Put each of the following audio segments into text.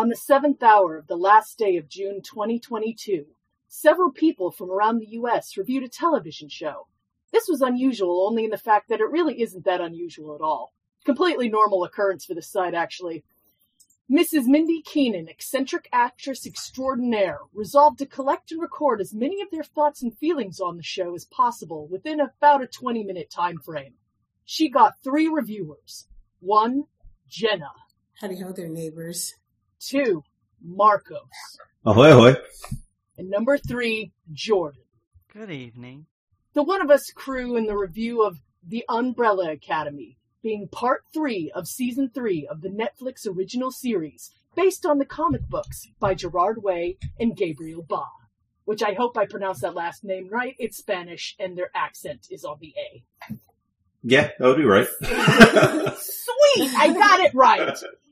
On the seventh hour of the last day of June 2022, several people from around the US reviewed a television show. This was unusual only in the fact that it really isn't that unusual at all. Completely normal occurrence for the site, actually. Mrs. Mindy Keenan, eccentric actress extraordinaire, resolved to collect and record as many of their thoughts and feelings on the show as possible within about a 20 minute time frame. She got three reviewers. One, Jenna. Howdy ho their neighbors. Two, Marcos. Ahoy, ahoy. And number three, Jordan. Good evening. The One of Us crew in the review of The Umbrella Academy, being part three of season three of the Netflix original series, based on the comic books by Gerard Way and Gabriel Ba. Which I hope I pronounced that last name right. It's Spanish and their accent is on the A. Yeah, that would be right. Sweet! I got it right!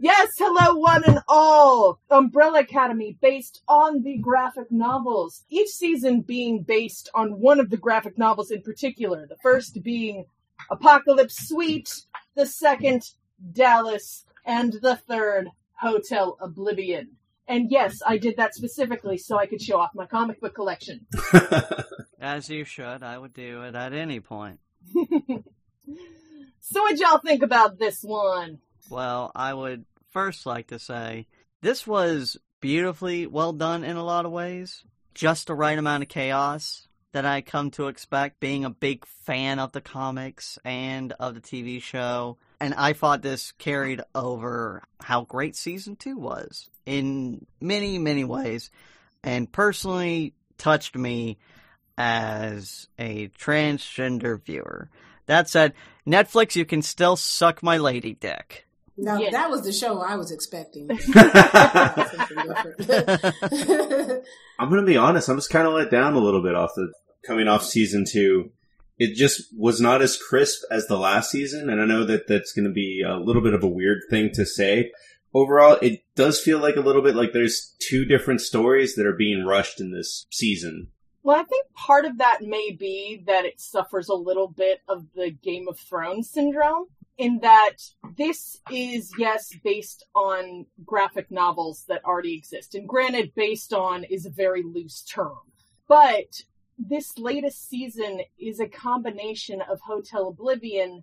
Yes, hello one and all! Umbrella Academy based on the graphic novels. Each season being based on one of the graphic novels in particular. The first being Apocalypse Suite, the second Dallas, and the third Hotel Oblivion. And yes, I did that specifically so I could show off my comic book collection. As you should, I would do it at any point. So what y'all think about this one? Well, I would first like to say this was beautifully well done in a lot of ways. Just the right amount of chaos that I come to expect being a big fan of the comics and of the TV show. And I thought this carried over how great season two was in many, many ways. And personally touched me as a transgender viewer. That said, Netflix, you can still suck my lady dick. Now Yeah. that was the show I was expecting. I'm gonna be honest, I'm just kind of let down a little bit off the coming off season two. It just was not as crisp as the last season, and I know that that's gonna be a little bit of a weird thing to say. Overall, it does feel like a little bit like there's two different stories that are being rushed in this season. Well, I think part of that may be that it suffers a little bit of the Game of Thrones syndrome, in that this is, yes, based on graphic novels that already exist. And granted, based on is a very loose term. But this latest season is a combination of Hotel Oblivion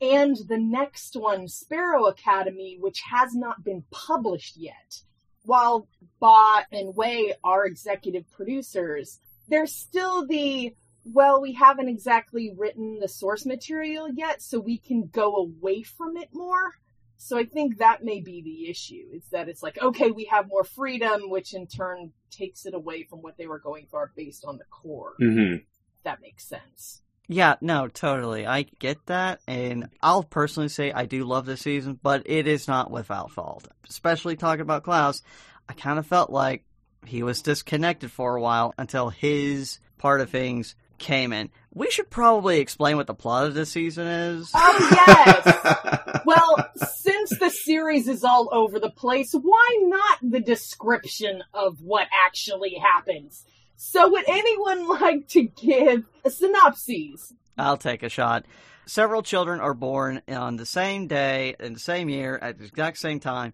and the next one, Sparrow Academy, which has not been published yet. While Ba and Way are executive producers, there's still the well, we haven't exactly written the source material yet, so we can go away from it more. So I think that may be the issue, is that it's like, okay, we have more freedom, which in turn takes it away from what they were going for based on the core. Mm-hmm. That makes sense. Yeah, no, totally. I get that, and I'll personally say I do love this season, but it is not without fault. Especially talking about Klaus, I kind of felt like he was disconnected for a while until his part of things came in. We should probably explain what the plot of this season is. Oh, yes! well, since the series is all over the place, why not the description of what actually happens? So would anyone like to give a synopsis? I'll take a shot. Several children are born on the same day, in the same year, at the exact same time.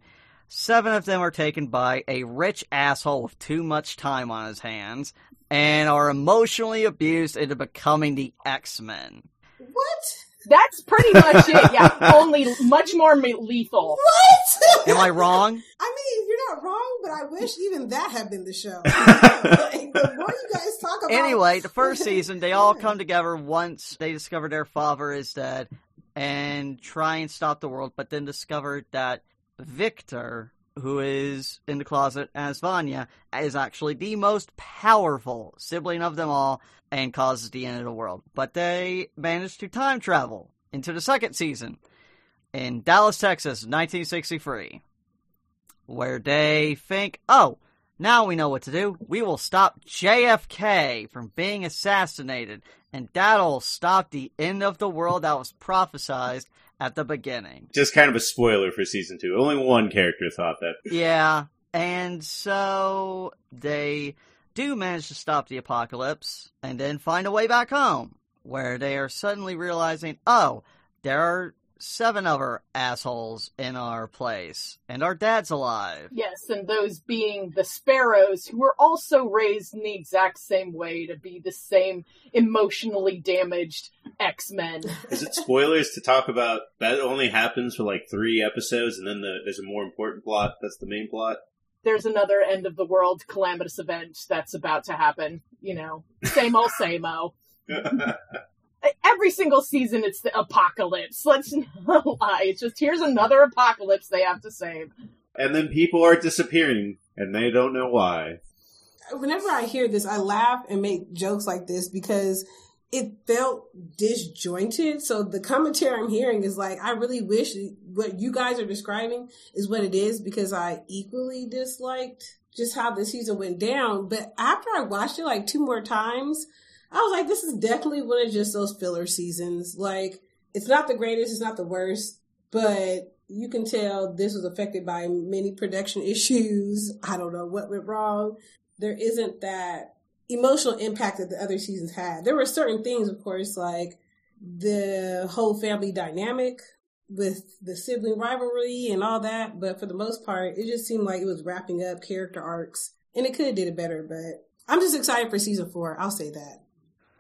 Seven of them are taken by a rich asshole with too much time on his hands and are emotionally abused into becoming the X Men. what? That's pretty much it, yeah. Only much more lethal. What? Am I wrong? I mean, you're not wrong, but I wish even that had been the show. like, the more you guys talk about anyway, the first season, they all come together once they discover their father is dead and try and stop the world, but then discover that Victor, who is in the closet as Vanya, is actually the most powerful sibling of them all and causes the end of the world. But they manage to time travel into the second season in Dallas, Texas, 1963, where they think, oh, now we know what to do. We will stop JFK from being assassinated, and that'll stop the end of the world that was prophesized at the beginning. Just kind of a spoiler for season two. Only one character thought that. Yeah, and so they do manage to stop the apocalypse and then find a way back home, where they are suddenly realizing, oh, there are seven other assholes in our place, and our dad's alive. Yes, and those being the sparrows who were also raised in the exact same way to be the same emotionally damaged X Men. Is it spoilers to talk about that only happens for like three episodes and then the, there's a more important plot that's the main plot? There's another end of the world calamitous event that's about to happen. You know, same old, same old. Every single season, it's the apocalypse. Let's not lie. It's just here's another apocalypse they have to save. and then people are disappearing and they don't know why. Whenever I hear this, I laugh and make jokes like this because it felt disjointed. So the commentary I'm hearing is like, I really wish what you guys are describing is what it is because I equally disliked just how the season went down. But after I watched it like two more times, I was like, this is definitely one of just those filler seasons. Like, it's not the greatest, it's not the worst, but you can tell this was affected by many production issues. I don't know what went wrong. There isn't that emotional impact that the other seasons had. There were certain things, of course, like the whole family dynamic with the sibling rivalry and all that, but for the most part, it just seemed like it was wrapping up character arcs, and it could have did it better. But I'm just excited for season four. I'll say that.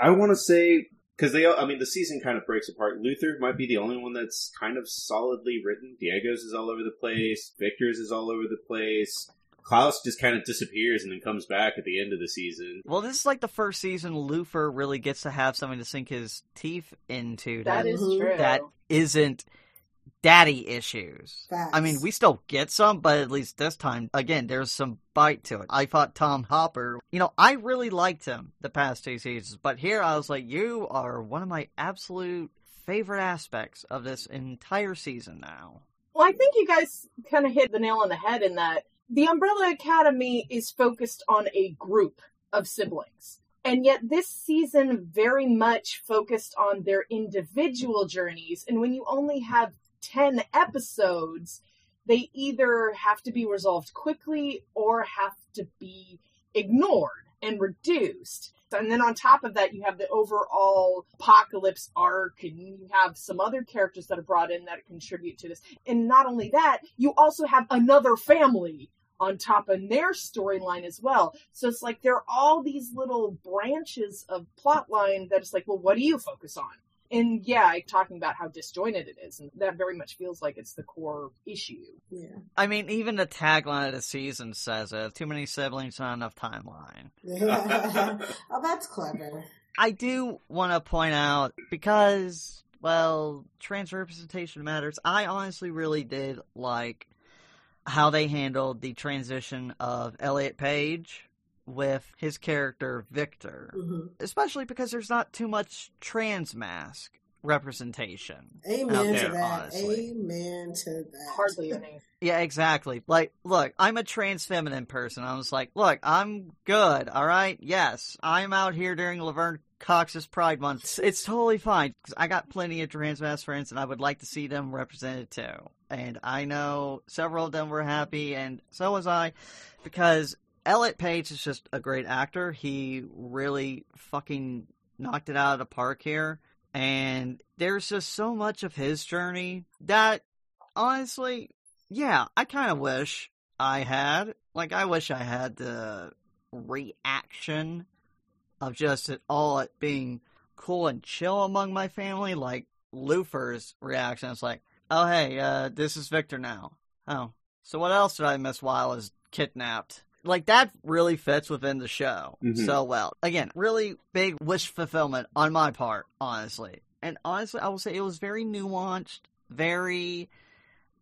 I want to say because they, I mean, the season kind of breaks apart. Luther might be the only one that's kind of solidly written. Diego's is all over the place. Victor's is all over the place. Klaus just kind of disappears and then comes back at the end of the season. Well, this is like the first season Lufer really gets to have something to sink his teeth into That is Mhm. true. that isn't daddy issues. Facts. I mean, we still get some, but at least this time, again, there's some bite to it. I thought Tom Hopper, you know, I really liked him the past two seasons, but here I was like, you are one of my absolute favorite aspects of this entire season now. Well, I think you guys kind of hit the nail on the head in that the Umbrella Academy is focused on a group of siblings. And yet this season very much focused on their individual journeys. And when you only have 10 episodes, they either have to be resolved quickly or have to be ignored and reduced. And then on top of that, you have the overall apocalypse arc, and you have some other characters that are brought in that contribute to this. And not only that, you also have another family on top of their storyline as well. So it's like there are all these little branches of plotline that it's like, well, what do you focus on? And yeah, talking about how disjointed it is, and that very much feels like it's the core issue. yeah. I mean, even the tagline of the season says it too many siblings, not enough timeline. Yeah. oh, that's clever. I do want to point out because, well, trans representation matters. I honestly really did like how they handled the transition of Elliot Page with his character Victor, hmm especially because there's not too much trans masc representation. out Amen to that. honestly. Amen to that. Hardly any. Yeah, exactly. Like, look, I'm a trans feminine person. I was like, look, I'm good, all right? Yes, I'm out here during Laverne Cox's Pride Month. It's, it's totally fine. 'cause I got plenty of trans masc friends, and I would like to see them represented too. And I know several of them were happy, and so was I, because Elliot Page is just a great actor. He really fucking knocked it out of the park here. And there's just so much of his journey that, honestly, yeah, I kind of wish I had. Like, I wish I had the reaction of just it all it being cool and chill among my family. Like, Lufer's reaction is like, oh, hey, uh, this is Victor now. Oh, so what else did I miss while I was kidnapped? Like that really fits within the show Mhm. so well. Again, really big wish fulfillment on my part, honestly. And honestly, I will say it was very nuanced, very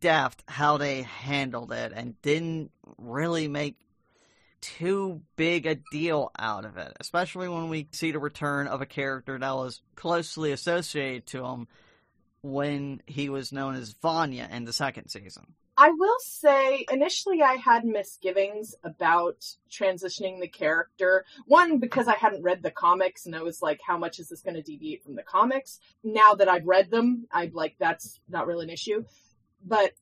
deft how they handled it and didn't really make too big a deal out of it, especially when we see the return of a character that was closely associated to him when he was known as Vanya in the second season. I will say, initially, I had misgivings about transitioning the character. One, because I hadn't read the comics, and I was like, how much is this going to deviate from the comics? Now that I've read them, I'm like, that's not really an issue. But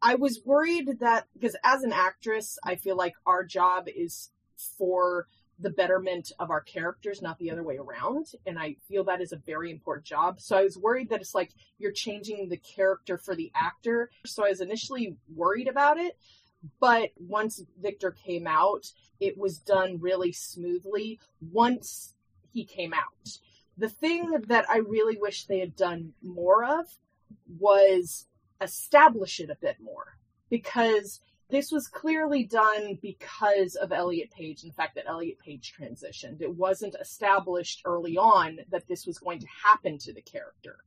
I was worried that, because as an actress, I feel like our job is for the betterment of our characters, not the other way around. And I feel that is a very important job. So I was worried that it's like you're changing the character for the actor. So I was initially worried about it. But once Victor came out, it was done really smoothly once he came out. The thing that I really wish they had done more of was establish it a bit more because this was clearly done because of Elliot Page and the fact that Elliot Page transitioned. It wasn't established early on that this was going to happen to the character.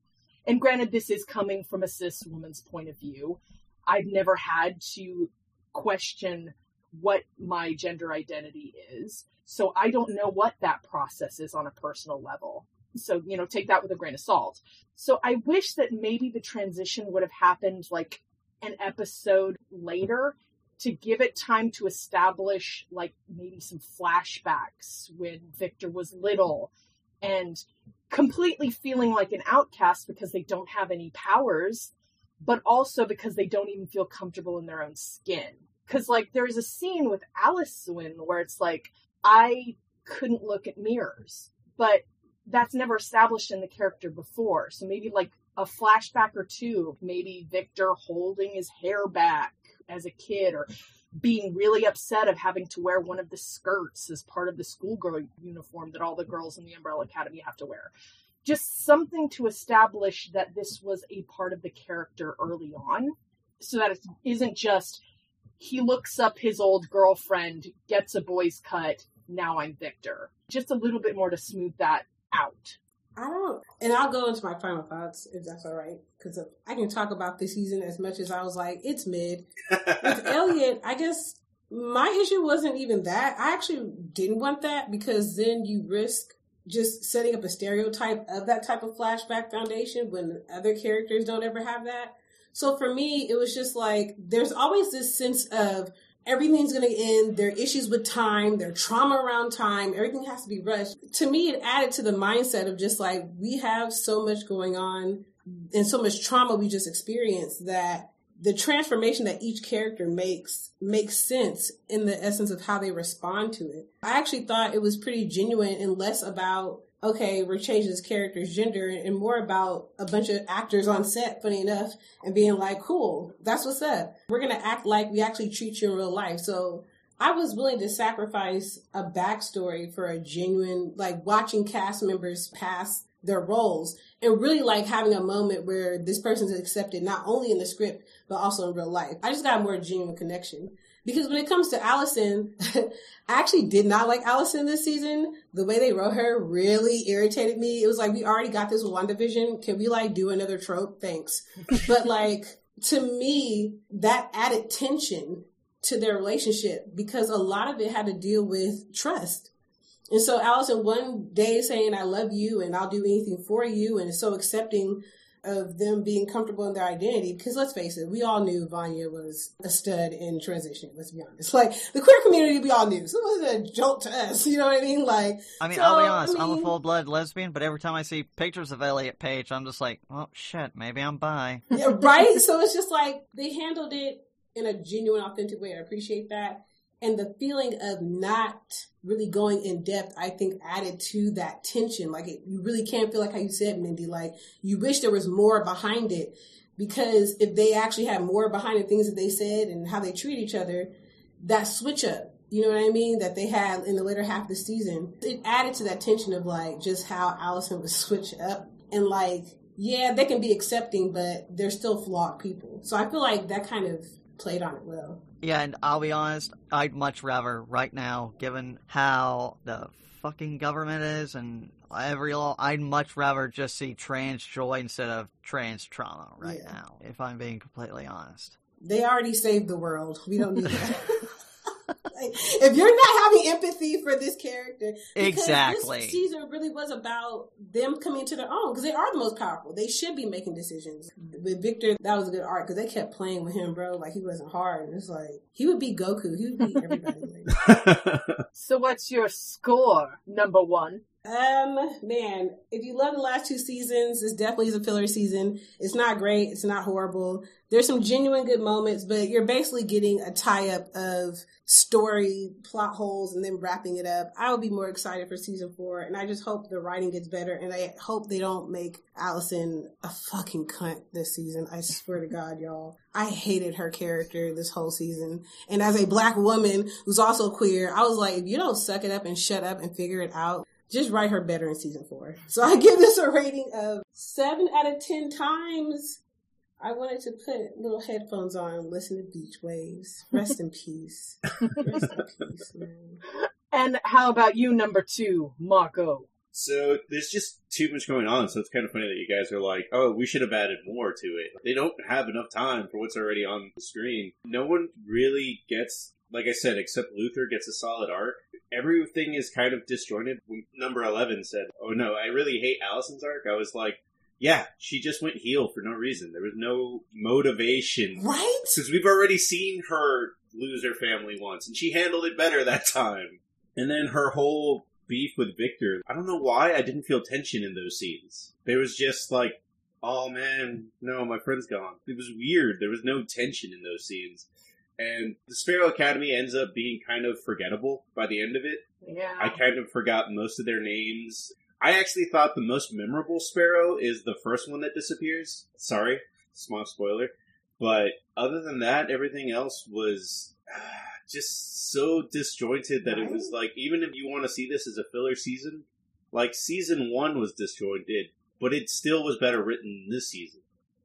And granted, this is coming from a cis woman's point of view. I've never had to question what my gender identity is. So I don't know what that process is on a personal level. So, you know, take that with a grain of salt. So I wish that maybe the transition would have happened like an episode later to give it time to establish like maybe some flashbacks when Victor was little and completely feeling like an outcast because they don't have any powers, but also because they don't even feel comfortable in their own skin. Because, like, there's a scene with Allison where it's like, I couldn't look at mirrors, but that's never established in the character before. So maybe like a flashback or two, maybe Victor holding his hair back as a kid or being really upset of having to wear one of the skirts as part of the schoolgirl uniform that all the girls in the Umbrella Academy have to wear. Just something to establish that this was a part of the character early on so that it isn't just he looks up his old girlfriend, gets a boy's cut, now I'm Victor. Just a little bit more to smooth that out. I don't, and I'll go into my final thoughts if that's all right, because I can talk about this season as much as I was like, it's mid. With Elliot, I guess my issue wasn't even that. I actually didn't want that because then you risk just setting up a stereotype of that type of flashback foundation when other characters don't ever have that. So for me, it was just like, there's always this sense of everything's going to end. their issues with time. their trauma around time. Everything has to be rushed. To me, it added to the mindset of just like, we have so much going on and so much trauma we just experienced that the transformation that each character makes makes sense in the essence of how they respond to it. I actually thought it was pretty genuine and less about okay, we're changing this character's gender and more about a bunch of actors on set, funny enough, and being like, cool, that's what's up. We're going to act like we actually treat you in real life. So I was willing to sacrifice a backstory for a genuine, like watching cast members pass their roles and really like having a moment where this person's accepted not only in the script, but also in real life. I just got more genuine connection. Because when it comes to Allison, I actually did not like Allison this season. The way they wrote her really irritated me. It was like, we already got this with WandaVision. Can we like do another trope? Thanks. but like, to me, that added tension to their relationship because a lot of it had to deal with trust. And so Allison one day saying, I love you and I'll do anything for you and so accepting of them being comfortable in their identity. Because let's face it, we all knew Vanya was a stud in transition. Let's be honest. Like the queer community, we all knew. So it wasn't a jolt to us. You know what I mean? Like, I mean, so, I'll be honest, I I'm a full blood lesbian, but every time I see pictures of Elliot Page, I'm just like, well, shit, maybe I'm bi. yeah, right? So it's just like they handled it in a genuine, authentic way. I appreciate that. And the feeling of not really going in depth, I think added to that tension. Like it, you really can't feel like how you said, Mindy, like you wish there was more behind it. Because if they actually had more behind the things that they said and how they treat each other, that switch up, you know what I mean, that they had in the later half of the season, it added to that tension of like just how Allison would switch up and like, yeah, they can be accepting, but they're still flawed people. So I feel like that kind of played on it well. Yeah, and I'll be honest, I'd much rather right now, given how the fucking government is and every law, I'd much rather just see trans joy instead of trans trauma right Yeah. now, if I'm being completely honest. They already saved the world. We don't need that. Like, if you're not having empathy for this character, because Exactly. this season really was about them coming to their own because they are the most powerful. They should be making decisions. Mm-hmm. With Victor, that was a good arc because they kept playing with him, bro. Like he wasn't hard. And it's like he would be Goku. He would beat everybody. So what's your score, number one? Um, man, if you love the last two seasons, this definitely is a filler season. It's not great. It's not horrible. There's some genuine good moments, but you're basically getting a tie up of story plot holes and then wrapping it up. I would be more excited for season four, and I just hope the writing gets better, and I hope they don't make Allison a fucking cunt this season. I swear to God, y'all. I hated her character this whole season. And as a black woman who's also queer, I was like, if you don't suck it up and shut up and figure it out, just write her better in season four. So I give this a rating of seven out of ten times. I wanted to put little headphones on, and listen to beach waves. Rest in peace. Rest in peace, man. And how about you, number two, Marco? So there's just too much going on, so it's kind of funny that you guys are like, "Oh, we should have added more to it." They don't have enough time for what's already on the screen. No one really gets, like I said, except Luther gets a solid arc. Everything is kind of disjointed. When number eleven said, "Oh no, I really hate Allison's arc," I was like, "Yeah, she just went heel for no reason. There was no motivation Right? Since we've already seen her lose her family once, and she handled it better that time. And then her whole beef with Victor, I don't know why I didn't feel tension in those scenes. There was just like, oh man, no, my friend's gone. It was weird. There was no tension in those scenes. And the Sparrow Academy ends up being kind of forgettable by the end of it. Yeah. I kind of forgot most of their names. I actually thought the most memorable Sparrow is the first one that disappears. Sorry, small spoiler. But other than that, everything else was ah, just so disjointed that it was like, even if you want to see this as a filler season, like season one was disjointed, but it still was better written this season.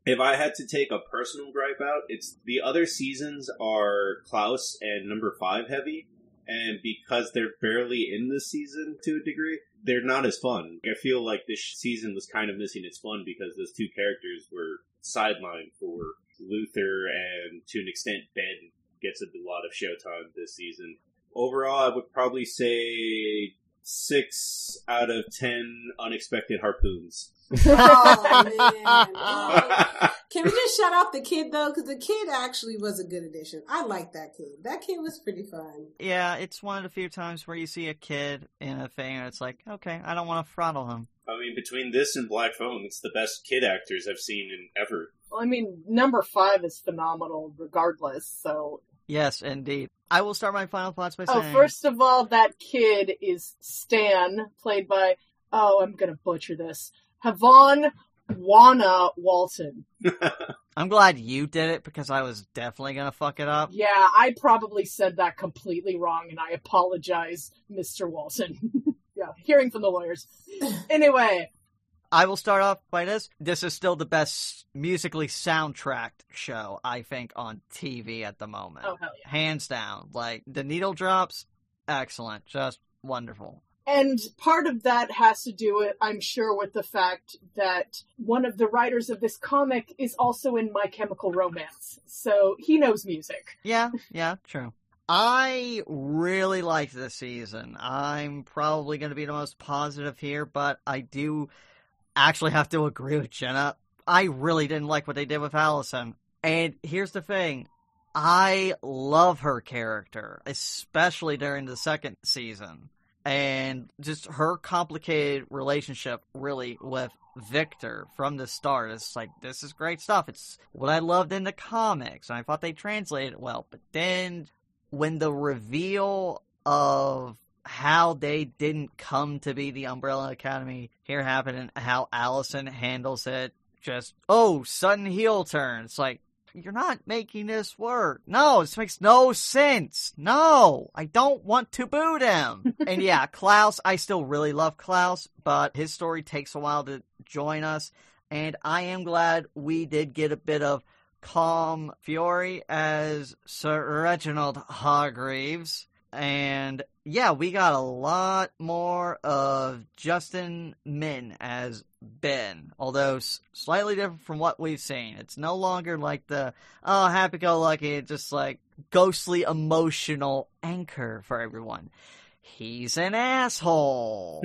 If I had to take a personal gripe out, it's the other seasons are Klaus and number five heavy, and because they're barely in this season to a degree, they're not as fun. I feel like this season was kind of missing its fun because those two characters were sidelined for Luther and to an extent Ben gets a lot of showtime this season. Overall, I would probably say six out of ten unexpected harpoons. Oh, man. Oh. Can we just shut off the kid though? Because the kid actually was a good addition. I like that kid. That kid was pretty fun. Yeah, it's one of the few times where you see a kid in a thing and it's like, okay, I don't want to throttle him. I mean, between this and Black Phone, it's the best kid actors I've seen in ever. Well, I mean, number five is phenomenal regardless, so. Yes, indeed. I will start my final thoughts by oh, saying. Oh, first of all, that kid is Stan, played by, oh, I'm gonna butcher this, Havon Wana Walton. I'm glad you did it because I was definitely gonna fuck it up. Yeah, I probably said that completely wrong, and I apologize, Mr. Walton. yeah, hearing from the lawyers. Anyway, I will start off by this. This is still the best musically soundtracked show, I think, on TV at the moment. oh hell yeah. Hands down. Like, the needle drops, excellent. Just wonderful. And part of that has to do with, I'm sure, with the fact that one of the writers of this comic is also in My Chemical Romance. So he knows music. Yeah, yeah, true. I really liked this season. I'm probably going to be the most positive here, but I do actually have to agree with Jenna. I really didn't like what they did with Allison. And here's the thing I love her character, especially during the second season. And just her complicated relationship, really, with Victor from the start. It's like, this is great stuff. It's what I loved in the comics, and I thought they translated it well. But then when the reveal of how they didn't come to be the Umbrella Academy here happened and how Allison handles it, just, oh, sudden heel turn. It's like, you're not making this work. No, this makes no sense. No, I don't want to boo him. and yeah, Klaus, I still really love Klaus, but his story takes a while to join us. And I am glad we did get a bit of Colm Feore as Sir Reginald Hargreeves. And yeah, we got a lot more of Justin Min as Ben, although s- slightly different from what we've seen. It's no longer like the, oh, happy go lucky, just like ghostly emotional anchor for everyone. He's an asshole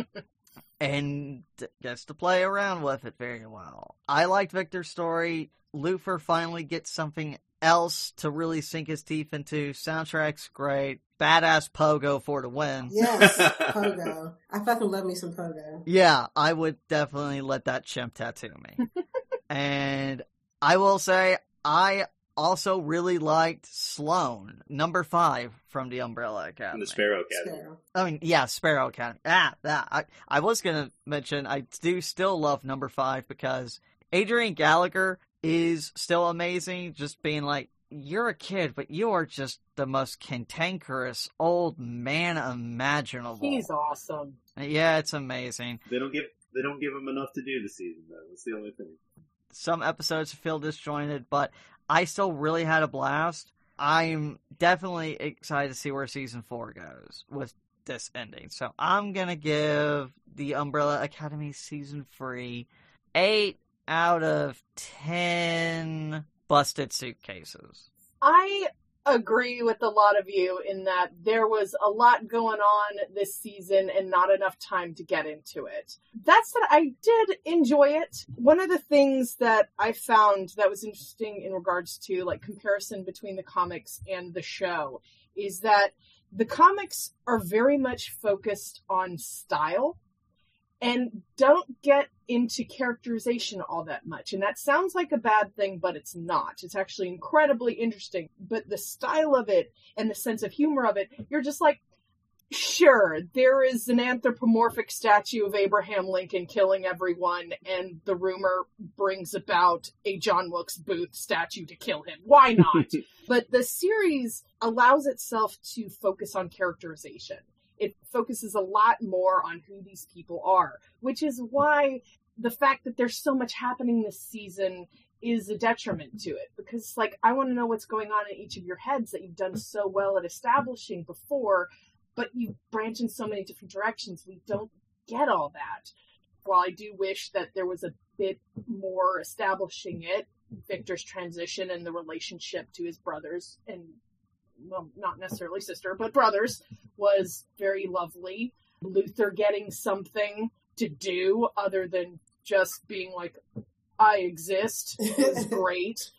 and gets to play around with it very well. I liked Victor's story. Lufer finally gets something else to really sink his teeth into. Soundtrack's great. Badass Pogo for the win. Yes, Pogo. I fucking love me some Pogo. Yeah, I would definitely let that chimp tattoo me. and I will say, I also really liked Sloane, number five from the Umbrella And Academy. the Sparrow Academy. Sparrow. I mean, yeah, Sparrow Academy. Ah, that. I, I was gonna mention I do still love number five because Adrian Gallagher is still amazing. Just being like, you're a kid, but you are just the most cantankerous old man imaginable. He's awesome. Yeah, it's amazing. They don't give they don't give him enough to do this season though. That's the only thing. Some episodes feel disjointed, but I still really had a blast. I'm definitely excited to see where season four goes with this ending. So I'm gonna give the Umbrella Academy season three eight out of ten busted suitcases. I agree with a lot of you in that there was a lot going on this season and not enough time to get into it. That said, I did enjoy it. One of the things that I found that was interesting in regards to like comparison between the comics and the show is that the comics are very much focused on style and don't get into characterization all that much. And that sounds like a bad thing, but it's not. It's actually incredibly interesting. But the style of it and the sense of humor of it, you're just like, sure, there is an anthropomorphic statue of Abraham Lincoln killing everyone, and the rumor brings about a John Wilkes Booth statue to kill him. Why not? but the series allows itself to focus on characterization it focuses a lot more on who these people are, which is why the fact that there's so much happening this season is a detriment to it because like I want to know what's going on in each of your heads that you've done so well at establishing before, but you branch in so many different directions. We don't get all that. While I do wish that there was a bit more establishing it, Victor's transition and the relationship to his brothers and well, not necessarily sister, but brothers was very lovely. Luther getting something to do other than just being like, I exist was great.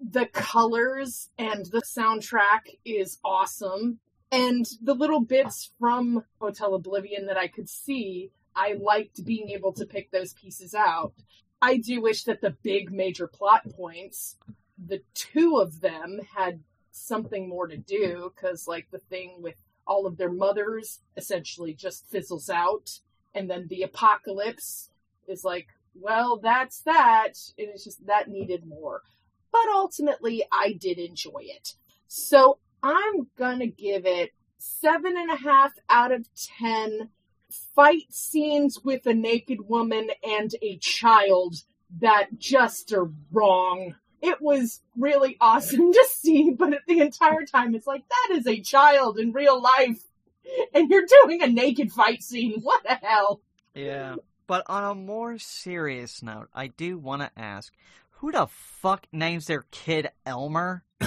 The colors and the soundtrack is awesome. And the little bits from Hotel Oblivion that I could see, I liked being able to pick those pieces out. I do wish that the big major plot points, the two of them had something more to do because like the thing with all of their mothers essentially just fizzles out and then the apocalypse is like well that's that and it's just that needed more. But ultimately i did enjoy it. So i'm gonna give it seven and a half out of ten fight scenes with a naked woman and a child that just are wrong it was really awesome to see, but at the entire time, it's like, that is a child in real life. And you're doing a naked fight scene. What the hell? Yeah. But on a more serious note, I do want to ask who the fuck names their kid Elmer?